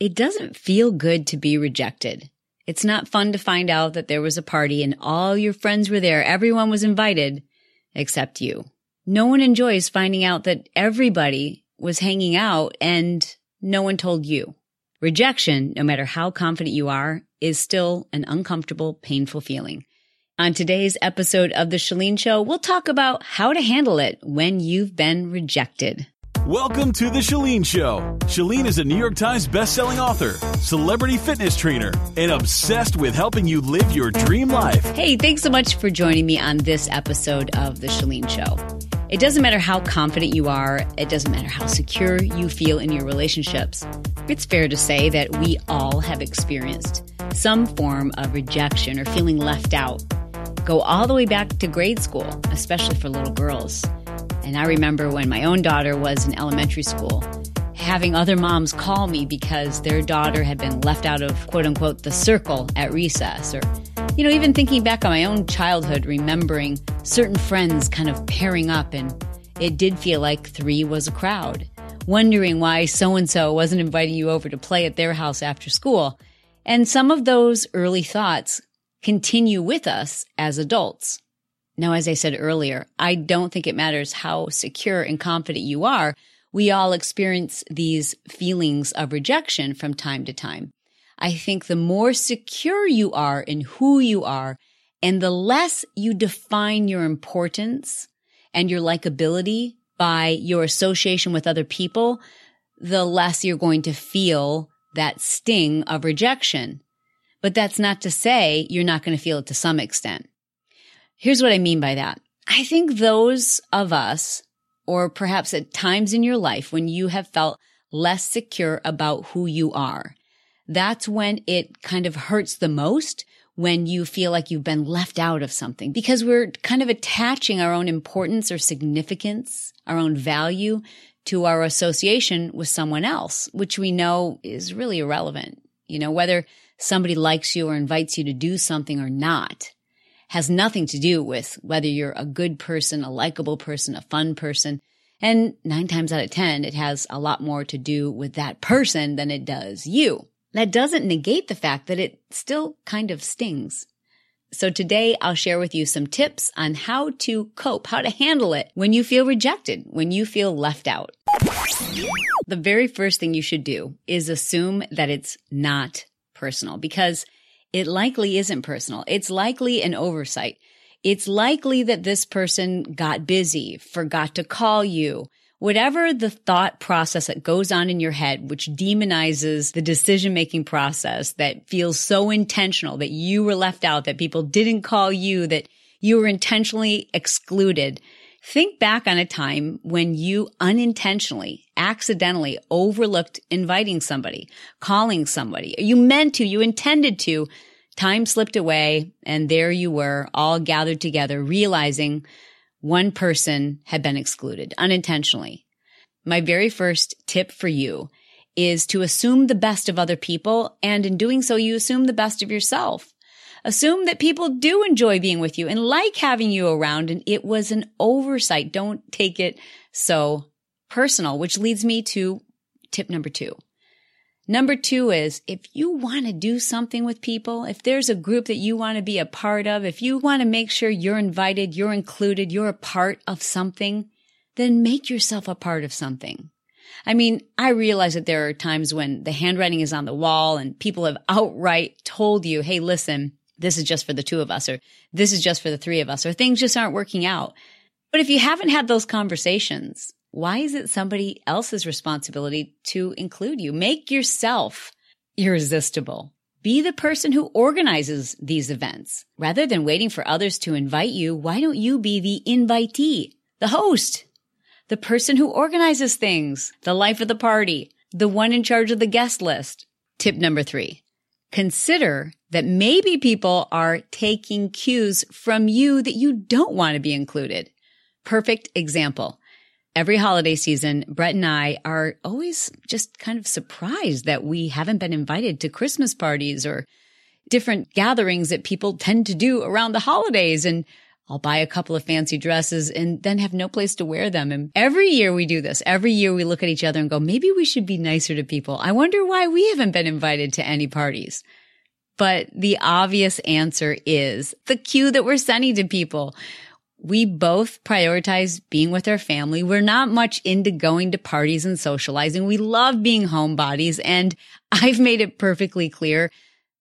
It doesn't feel good to be rejected. It's not fun to find out that there was a party and all your friends were there. Everyone was invited except you. No one enjoys finding out that everybody was hanging out and no one told you. Rejection, no matter how confident you are, is still an uncomfortable, painful feeling. On today's episode of The Chalene Show, we'll talk about how to handle it when you've been rejected. Welcome to The Chalene Show. Chalene is a New York Times bestselling author, celebrity fitness trainer, and obsessed with helping you live your dream life. Hey, thanks so much for joining me on this episode of The Chalene Show. It doesn't matter how confident you are, it doesn't matter how secure you feel in your relationships. It's fair to say that we all have experienced some form of rejection or feeling left out. Go all the way back to grade school, especially for little girls. And I remember when my own daughter was in elementary school, having other moms call me because their daughter had been left out of quote unquote the circle at recess or you know, even thinking back on my own childhood, remembering certain friends kind of pairing up, and it did feel like three was a crowd. Wondering why so and so wasn't inviting you over to play at their house after school. And some of those early thoughts continue with us as adults. Now, as I said earlier, I don't think it matters how secure and confident you are. We all experience these feelings of rejection from time to time. I think the more secure you are in who you are and the less you define your importance and your likability by your association with other people, the less you're going to feel that sting of rejection. But that's not to say you're not going to feel it to some extent. Here's what I mean by that. I think those of us, or perhaps at times in your life when you have felt less secure about who you are, that's when it kind of hurts the most when you feel like you've been left out of something because we're kind of attaching our own importance or significance, our own value to our association with someone else, which we know is really irrelevant. You know, whether somebody likes you or invites you to do something or not has nothing to do with whether you're a good person, a likable person, a fun person. And nine times out of 10, it has a lot more to do with that person than it does you. That doesn't negate the fact that it still kind of stings. So today I'll share with you some tips on how to cope, how to handle it when you feel rejected, when you feel left out. The very first thing you should do is assume that it's not personal because it likely isn't personal. It's likely an oversight. It's likely that this person got busy, forgot to call you. Whatever the thought process that goes on in your head, which demonizes the decision making process that feels so intentional that you were left out, that people didn't call you, that you were intentionally excluded. Think back on a time when you unintentionally, accidentally overlooked inviting somebody, calling somebody. You meant to, you intended to. Time slipped away and there you were all gathered together, realizing one person had been excluded unintentionally. My very first tip for you is to assume the best of other people. And in doing so, you assume the best of yourself. Assume that people do enjoy being with you and like having you around. And it was an oversight. Don't take it so personal, which leads me to tip number two. Number two is if you want to do something with people, if there's a group that you want to be a part of, if you want to make sure you're invited, you're included, you're a part of something, then make yourself a part of something. I mean, I realize that there are times when the handwriting is on the wall and people have outright told you, Hey, listen, this is just for the two of us, or this is just for the three of us, or things just aren't working out. But if you haven't had those conversations, why is it somebody else's responsibility to include you? Make yourself irresistible. Be the person who organizes these events. Rather than waiting for others to invite you, why don't you be the invitee, the host, the person who organizes things, the life of the party, the one in charge of the guest list? Tip number three. Consider that maybe people are taking cues from you that you don't want to be included. Perfect example. Every holiday season, Brett and I are always just kind of surprised that we haven't been invited to Christmas parties or different gatherings that people tend to do around the holidays. And I'll buy a couple of fancy dresses and then have no place to wear them. And every year we do this. Every year we look at each other and go, maybe we should be nicer to people. I wonder why we haven't been invited to any parties. But the obvious answer is the cue that we're sending to people. We both prioritize being with our family. We're not much into going to parties and socializing. We love being homebodies. And I've made it perfectly clear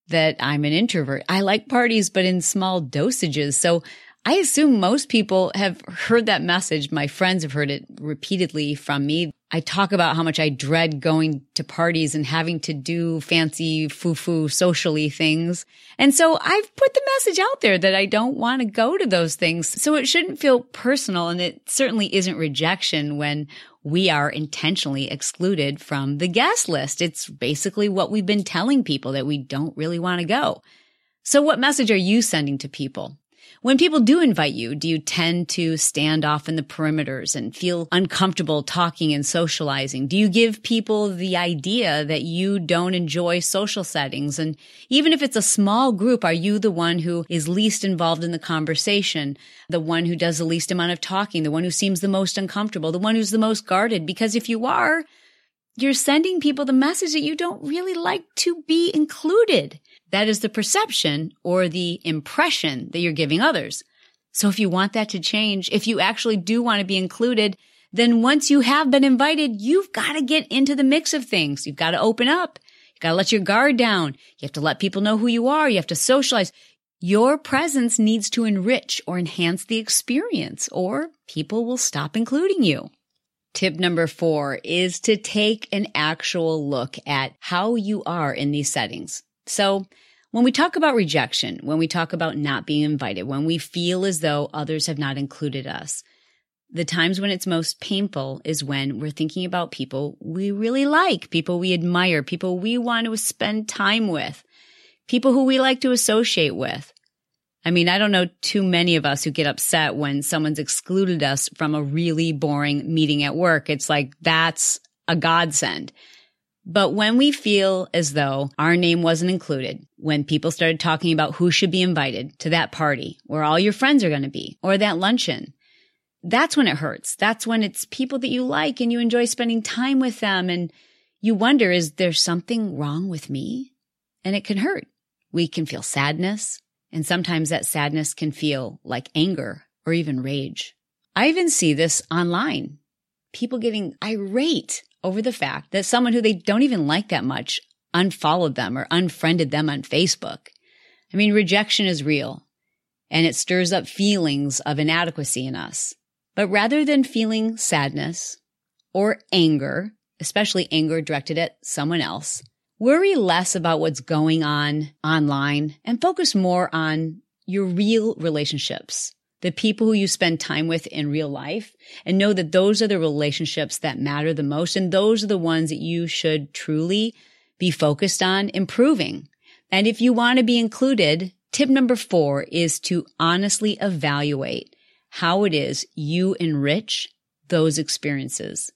that I'm an introvert. I like parties, but in small dosages. So I assume most people have heard that message. My friends have heard it repeatedly from me. I talk about how much I dread going to parties and having to do fancy foo-foo socially things. And so I've put the message out there that I don't want to go to those things. So it shouldn't feel personal. And it certainly isn't rejection when we are intentionally excluded from the guest list. It's basically what we've been telling people that we don't really want to go. So what message are you sending to people? When people do invite you, do you tend to stand off in the perimeters and feel uncomfortable talking and socializing? Do you give people the idea that you don't enjoy social settings? And even if it's a small group, are you the one who is least involved in the conversation? The one who does the least amount of talking? The one who seems the most uncomfortable? The one who's the most guarded? Because if you are, you're sending people the message that you don't really like to be included. That is the perception or the impression that you're giving others. So if you want that to change, if you actually do want to be included, then once you have been invited, you've got to get into the mix of things. You've got to open up. You've got to let your guard down. You have to let people know who you are. You have to socialize. Your presence needs to enrich or enhance the experience or people will stop including you. Tip number four is to take an actual look at how you are in these settings. So when we talk about rejection, when we talk about not being invited, when we feel as though others have not included us, the times when it's most painful is when we're thinking about people we really like, people we admire, people we want to spend time with, people who we like to associate with. I mean, I don't know too many of us who get upset when someone's excluded us from a really boring meeting at work. It's like, that's a godsend. But when we feel as though our name wasn't included, when people started talking about who should be invited to that party where all your friends are going to be or that luncheon, that's when it hurts. That's when it's people that you like and you enjoy spending time with them. And you wonder, is there something wrong with me? And it can hurt. We can feel sadness. And sometimes that sadness can feel like anger or even rage. I even see this online. People getting irate over the fact that someone who they don't even like that much unfollowed them or unfriended them on Facebook. I mean, rejection is real and it stirs up feelings of inadequacy in us. But rather than feeling sadness or anger, especially anger directed at someone else, worry less about what's going on online and focus more on your real relationships the people who you spend time with in real life and know that those are the relationships that matter the most. And those are the ones that you should truly be focused on improving. And if you want to be included, tip number four is to honestly evaluate how it is you enrich those experiences.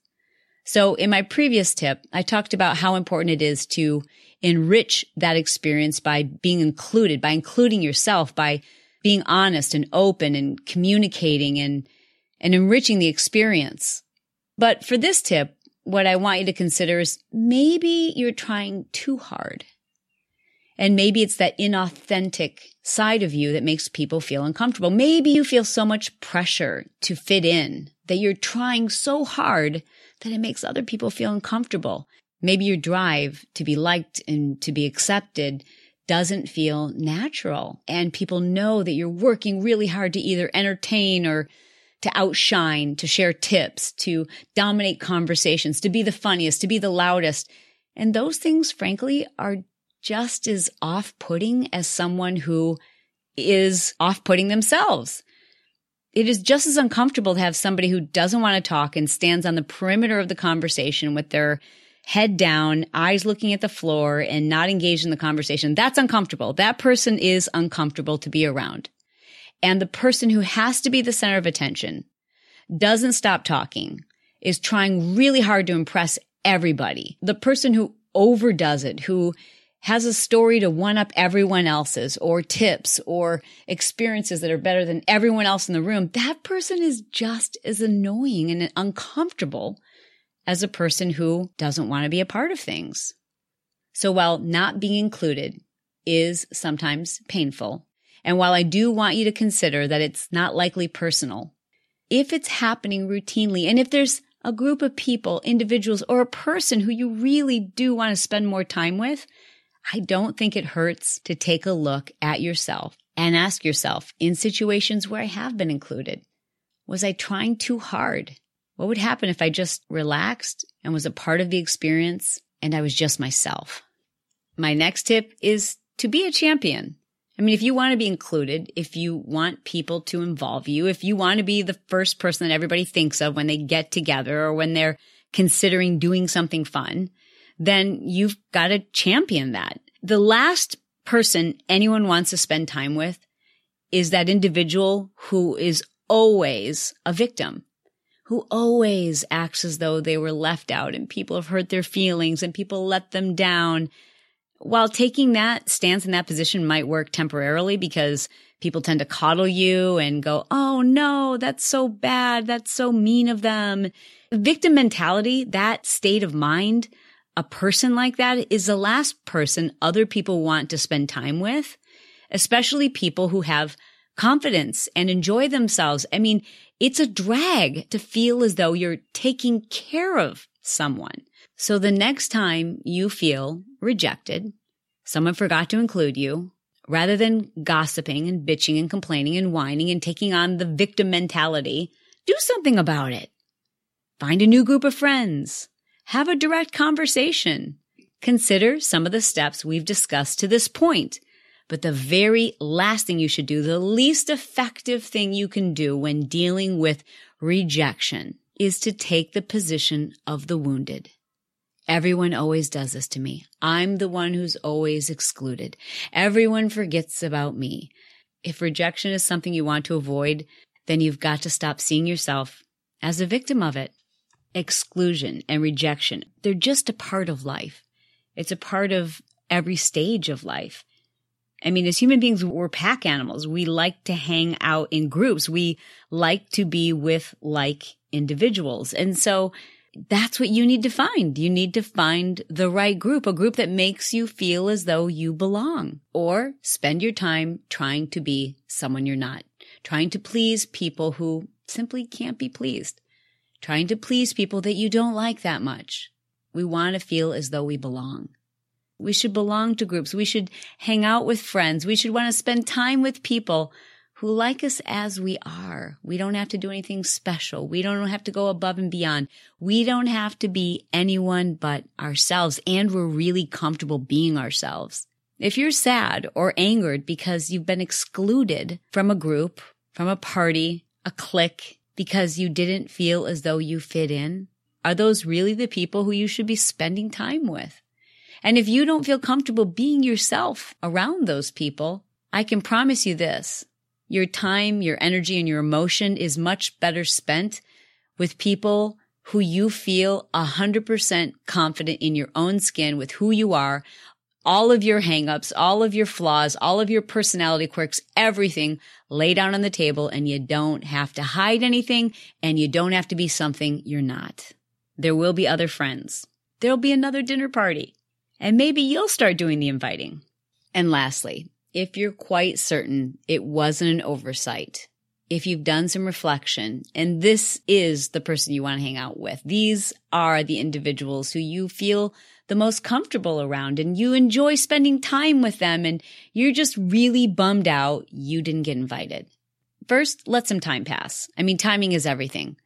So in my previous tip, I talked about how important it is to enrich that experience by being included, by including yourself, by being honest and open and communicating and, and enriching the experience. But for this tip, what I want you to consider is maybe you're trying too hard. And maybe it's that inauthentic side of you that makes people feel uncomfortable. Maybe you feel so much pressure to fit in that you're trying so hard that it makes other people feel uncomfortable. Maybe your drive to be liked and to be accepted doesn't feel natural. And people know that you're working really hard to either entertain or to outshine, to share tips, to dominate conversations, to be the funniest, to be the loudest. And those things, frankly, are just as off putting as someone who is off putting themselves. It is just as uncomfortable to have somebody who doesn't want to talk and stands on the perimeter of the conversation with their head down, eyes looking at the floor and not engaged in the conversation. That's uncomfortable. That person is uncomfortable to be around. And the person who has to be the center of attention doesn't stop talking, is trying really hard to impress everybody. The person who overdoes it, who has a story to one up everyone else's or tips or experiences that are better than everyone else in the room, that person is just as annoying and uncomfortable as a person who doesn't want to be a part of things. So while not being included is sometimes painful, and while I do want you to consider that it's not likely personal, if it's happening routinely and if there's a group of people, individuals, or a person who you really do want to spend more time with, I don't think it hurts to take a look at yourself and ask yourself in situations where I have been included, was I trying too hard? What would happen if I just relaxed and was a part of the experience and I was just myself? My next tip is to be a champion. I mean, if you want to be included, if you want people to involve you, if you want to be the first person that everybody thinks of when they get together or when they're considering doing something fun, then you've got to champion that. The last person anyone wants to spend time with is that individual who is always a victim, who always acts as though they were left out and people have hurt their feelings and people let them down. While taking that stance in that position might work temporarily because people tend to coddle you and go, Oh no, that's so bad. That's so mean of them. Victim mentality, that state of mind a person like that is the last person other people want to spend time with, especially people who have confidence and enjoy themselves. I mean, it's a drag to feel as though you're taking care of someone. So the next time you feel rejected, someone forgot to include you, rather than gossiping and bitching and complaining and whining and taking on the victim mentality, do something about it. Find a new group of friends. Have a direct conversation. Consider some of the steps we've discussed to this point. But the very last thing you should do, the least effective thing you can do when dealing with rejection is to take the position of the wounded. Everyone always does this to me. I'm the one who's always excluded. Everyone forgets about me. If rejection is something you want to avoid, then you've got to stop seeing yourself as a victim of it exclusion and rejection. They're just a part of life. It's a part of every stage of life. I mean, as human beings, we're pack animals. We like to hang out in groups. We like to be with like individuals. And so that's what you need to find. You need to find the right group, a group that makes you feel as though you belong or spend your time trying to be someone you're not, trying to please people who simply can't be pleased trying to please people that you don't like that much. We want to feel as though we belong. We should belong to groups. We should hang out with friends. We should want to spend time with people who like us as we are. We don't have to do anything special. We don't have to go above and beyond. We don't have to be anyone but ourselves. And we're really comfortable being ourselves. If you're sad or angered because you've been excluded from a group, from a party, a clique, because you didn't feel as though you fit in? Are those really the people who you should be spending time with? And if you don't feel comfortable being yourself around those people, I can promise you this. Your time, your energy, and your emotion is much better spent with people who you feel 100% confident in your own skin with who you are, all of your hangups, all of your flaws, all of your personality quirks, everything lay down on the table and you don't have to hide anything and you don't have to be something you're not. There will be other friends. There'll be another dinner party and maybe you'll start doing the inviting. And lastly, if you're quite certain it wasn't an oversight, if you've done some reflection and this is the person you want to hang out with, these are the individuals who you feel the most comfortable around and you enjoy spending time with them and you're just really bummed out you didn't get invited. First, let some time pass. I mean, timing is everything.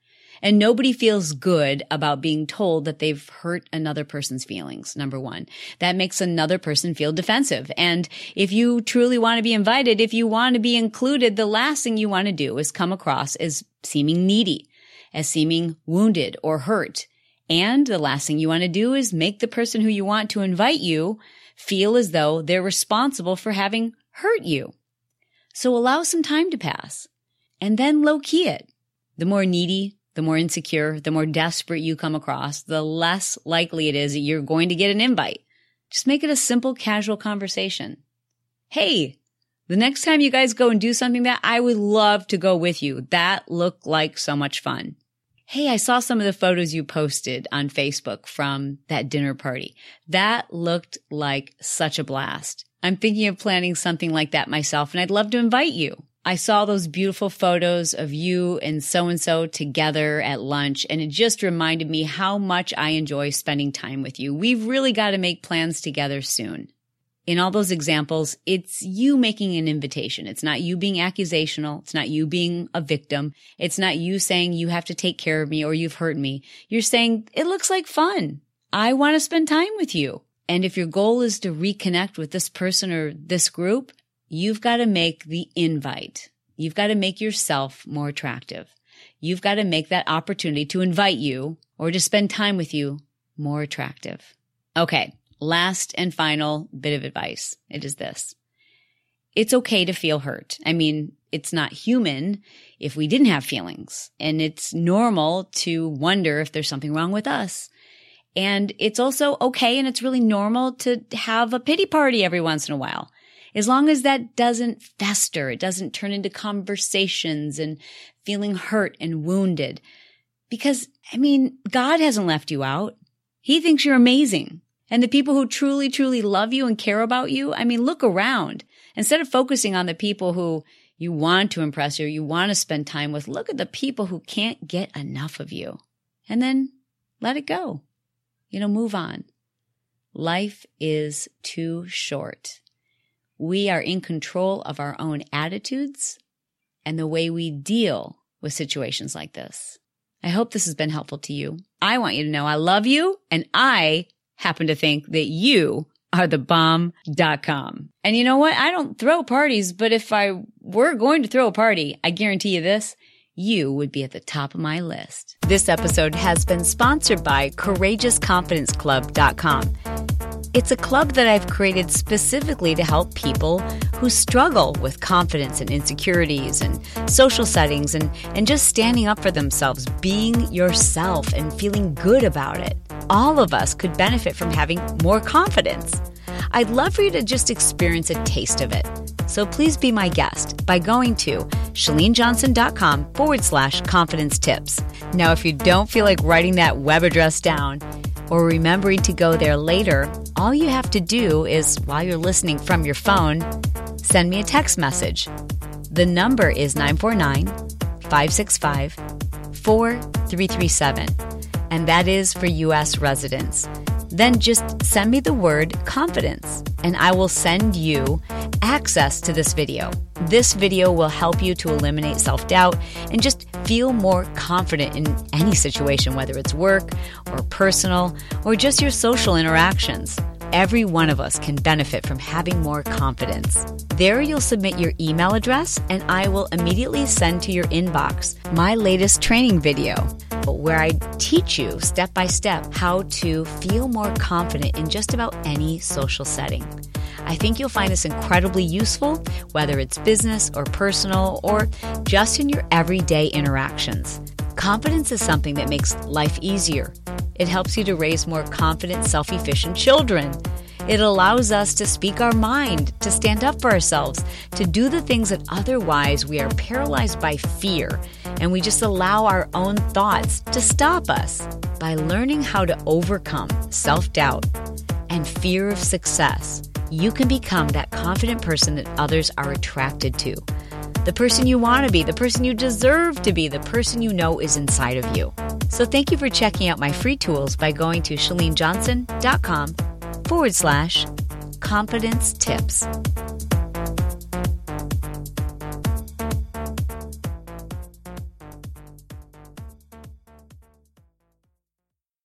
And nobody feels good about being told that they've hurt another person's feelings. Number one, that makes another person feel defensive. And if you truly want to be invited, if you want to be included, the last thing you want to do is come across as seeming needy, as seeming wounded or hurt. And the last thing you want to do is make the person who you want to invite you feel as though they're responsible for having hurt you. So allow some time to pass and then low key it. The more needy, the more insecure, the more desperate you come across, the less likely it is that you're going to get an invite. Just make it a simple, casual conversation. Hey, the next time you guys go and do something that I would love to go with you. That looked like so much fun. Hey, I saw some of the photos you posted on Facebook from that dinner party. That looked like such a blast. I'm thinking of planning something like that myself and I'd love to invite you. I saw those beautiful photos of you and so and so together at lunch, and it just reminded me how much I enjoy spending time with you. We've really got to make plans together soon. In all those examples, it's you making an invitation. It's not you being accusational. It's not you being a victim. It's not you saying you have to take care of me or you've hurt me. You're saying it looks like fun. I want to spend time with you. And if your goal is to reconnect with this person or this group, you've got to make the invite. You've got to make yourself more attractive. You've got to make that opportunity to invite you or to spend time with you more attractive. Okay. Last and final bit of advice. It is this. It's okay to feel hurt. I mean, it's not human if we didn't have feelings and it's normal to wonder if there's something wrong with us. And it's also okay and it's really normal to have a pity party every once in a while. As long as that doesn't fester, it doesn't turn into conversations and feeling hurt and wounded. Because, I mean, God hasn't left you out. He thinks you're amazing. And the people who truly, truly love you and care about you, I mean, look around. Instead of focusing on the people who you want to impress or you want to spend time with, look at the people who can't get enough of you. And then let it go. You know, move on. Life is too short we are in control of our own attitudes and the way we deal with situations like this. I hope this has been helpful to you. I want you to know I love you and I happen to think that you are the bomb.com. And you know what? I don't throw parties, but if I were going to throw a party, I guarantee you this, you would be at the top of my list. This episode has been sponsored by courageousconfidenceclub.com. It's a club that I've created specifically to help people who struggle with confidence and insecurities and social settings and, and just standing up for themselves, being yourself and feeling good about it. All of us could benefit from having more confidence. I'd love for you to just experience a taste of it. So please be my guest by going to chalenejohnson.com forward slash confidence tips. Now, if you don't feel like writing that web address down, or remembering to go there later, all you have to do is, while you're listening from your phone, send me a text message. The number is 949 565 4337, and that is for U.S. residents. Then just send me the word confidence, and I will send you access to this video. This video will help you to eliminate self doubt and just feel more confident in any situation, whether it's work or personal or just your social interactions. Every one of us can benefit from having more confidence. There, you'll submit your email address, and I will immediately send to your inbox my latest training video where I teach you step by step how to feel more confident in just about any social setting. I think you'll find this incredibly useful, whether it's business or personal or just in your everyday interactions. Confidence is something that makes life easier. It helps you to raise more confident, self efficient children. It allows us to speak our mind, to stand up for ourselves, to do the things that otherwise we are paralyzed by fear, and we just allow our own thoughts to stop us. By learning how to overcome self doubt and fear of success, you can become that confident person that others are attracted to. The person you want to be, the person you deserve to be, the person you know is inside of you. So thank you for checking out my free tools by going to chalenejohnson.com forward slash confidence tips.